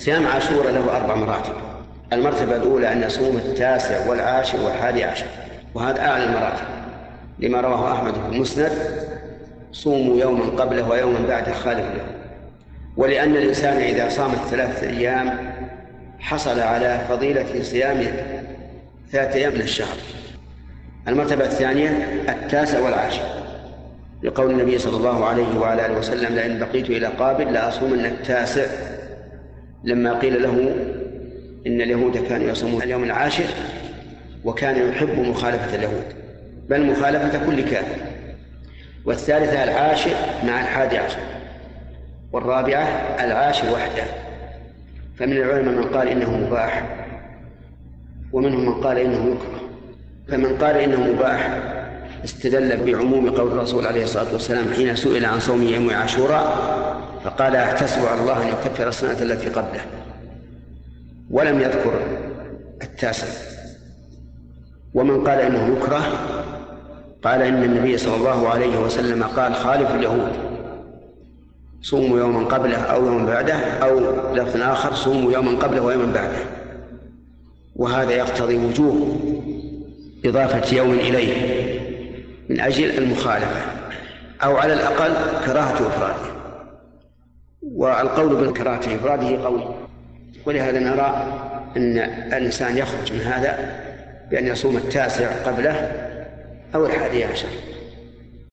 صيام عاشوراء له أربع مراتب. المرتبة الأولى أن يصوم التاسع والعاشر والحادي عشر وهذا أعلى المراتب. لما رواه أحمد في المسند صوموا يوما قبله ويوما بعده خالف له. ولأن الإنسان إذا صام ثلاثة أيام حصل على فضيلة صيام ثلاثة أيام من الشهر. المرتبة الثانية التاسع والعاشر. لقول النبي صلى الله عليه وعلى آله وسلم لئن بقيت إلى قابل لأصومن التاسع لما قيل له إن اليهود كانوا يصومون اليوم العاشر وكان يحب مخالفة اليهود بل مخالفة كل كافر. والثالثة العاشر مع الحادي عشر والرابعة العاشر وحده. فمن العلماء من قال إنه مباح ومنهم من قال إنه يكره. فمن قال إنه مباح استدل بعموم قول الرسول عليه الصلاة والسلام حين سئل عن صوم يوم عاشوراء فقال أحتسب على الله أن يكفر السنة التي قبله. ولم يذكر التاسع. ومن قال إنه يكره قال إن النبي صلى الله عليه وسلم قال خالف اليهود. صوموا يوما قبله أو يوما بعده أو لفظ آخر صوموا يوما قبله ويوما بعده. وهذا يقتضي وجوب إضافة يوم إليه من أجل المخالفة أو على الأقل كراهة إفراده. والقول بكراهة إفراده قوي. ولهذا نرى أن الإنسان يخرج من هذا بأن يصوم التاسع قبله أو الحادي عشر.